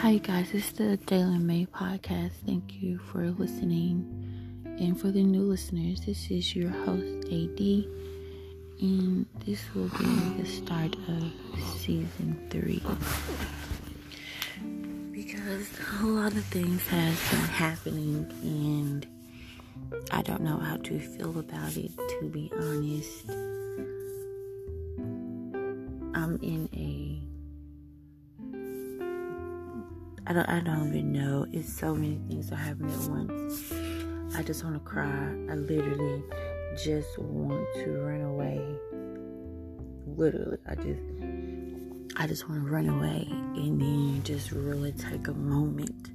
Hi, guys. It's the Jalen May podcast. Thank you for listening. And for the new listeners, this is your host, AD. And this will be the start of season three. Because a lot of things have been happening, and I don't know how to feel about it, to be honest. I'm in a I don't I don't even know. It's so many things are happening at once. I just want to cry. I literally just want to run away. Literally, I just I just want to run away and then just really take a moment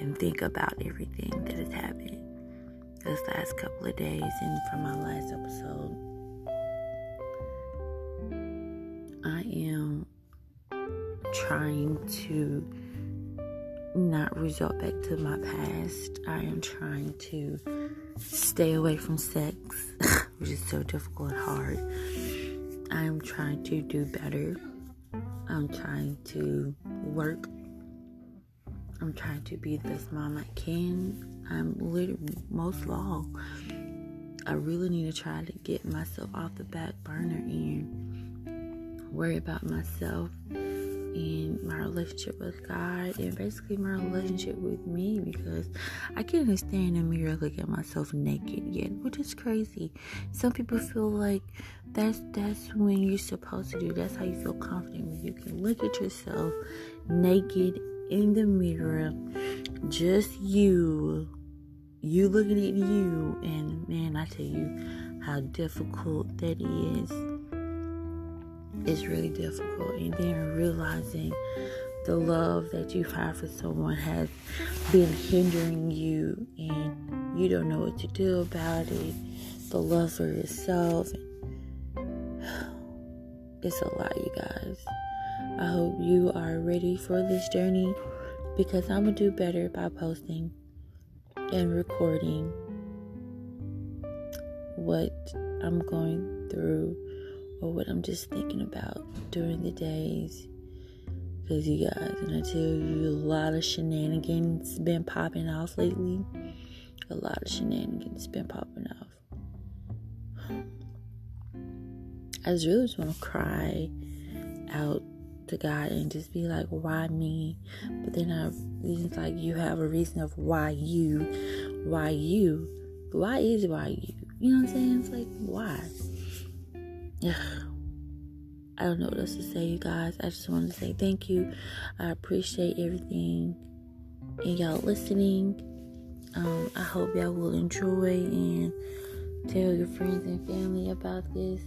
and think about everything that has happened this last couple of days and from my last episode. I am trying to not resort back to my past. I am trying to stay away from sex, which is so difficult and hard. I am trying to do better. I'm trying to work. I'm trying to be the best mom I can. I'm literally, most of all, I really need to try to get myself off the back burner and worry about myself and my relationship with God and basically my relationship with me because I can't stand in the mirror look at myself naked yet, which is crazy. Some people feel like that's that's when you're supposed to do. That's how you feel confident when you can look at yourself naked in the mirror, just you, you looking at you, and man, I tell you how difficult that is is really difficult. And then realizing the love that you have for someone has been hindering you and you don't know what to do about it. The love for yourself. It's a lot, you guys. I hope you are ready for this journey because I'm going to do better by posting and recording what I'm going through or what I'm just thinking about during the days. Because you guys, and I tell you, a lot of shenanigans been popping off lately. A lot of shenanigans been popping off. I just really just want to cry out to God and just be like, why me? But then I, it's like you have a reason of why you, why you, why is why you? You know what I'm saying? It's like, why? I don't know what else to say, you guys. I just want to say thank you. I appreciate everything and y'all listening. Um, I hope y'all will enjoy and tell your friends and family about this.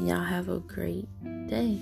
Y'all have a great day.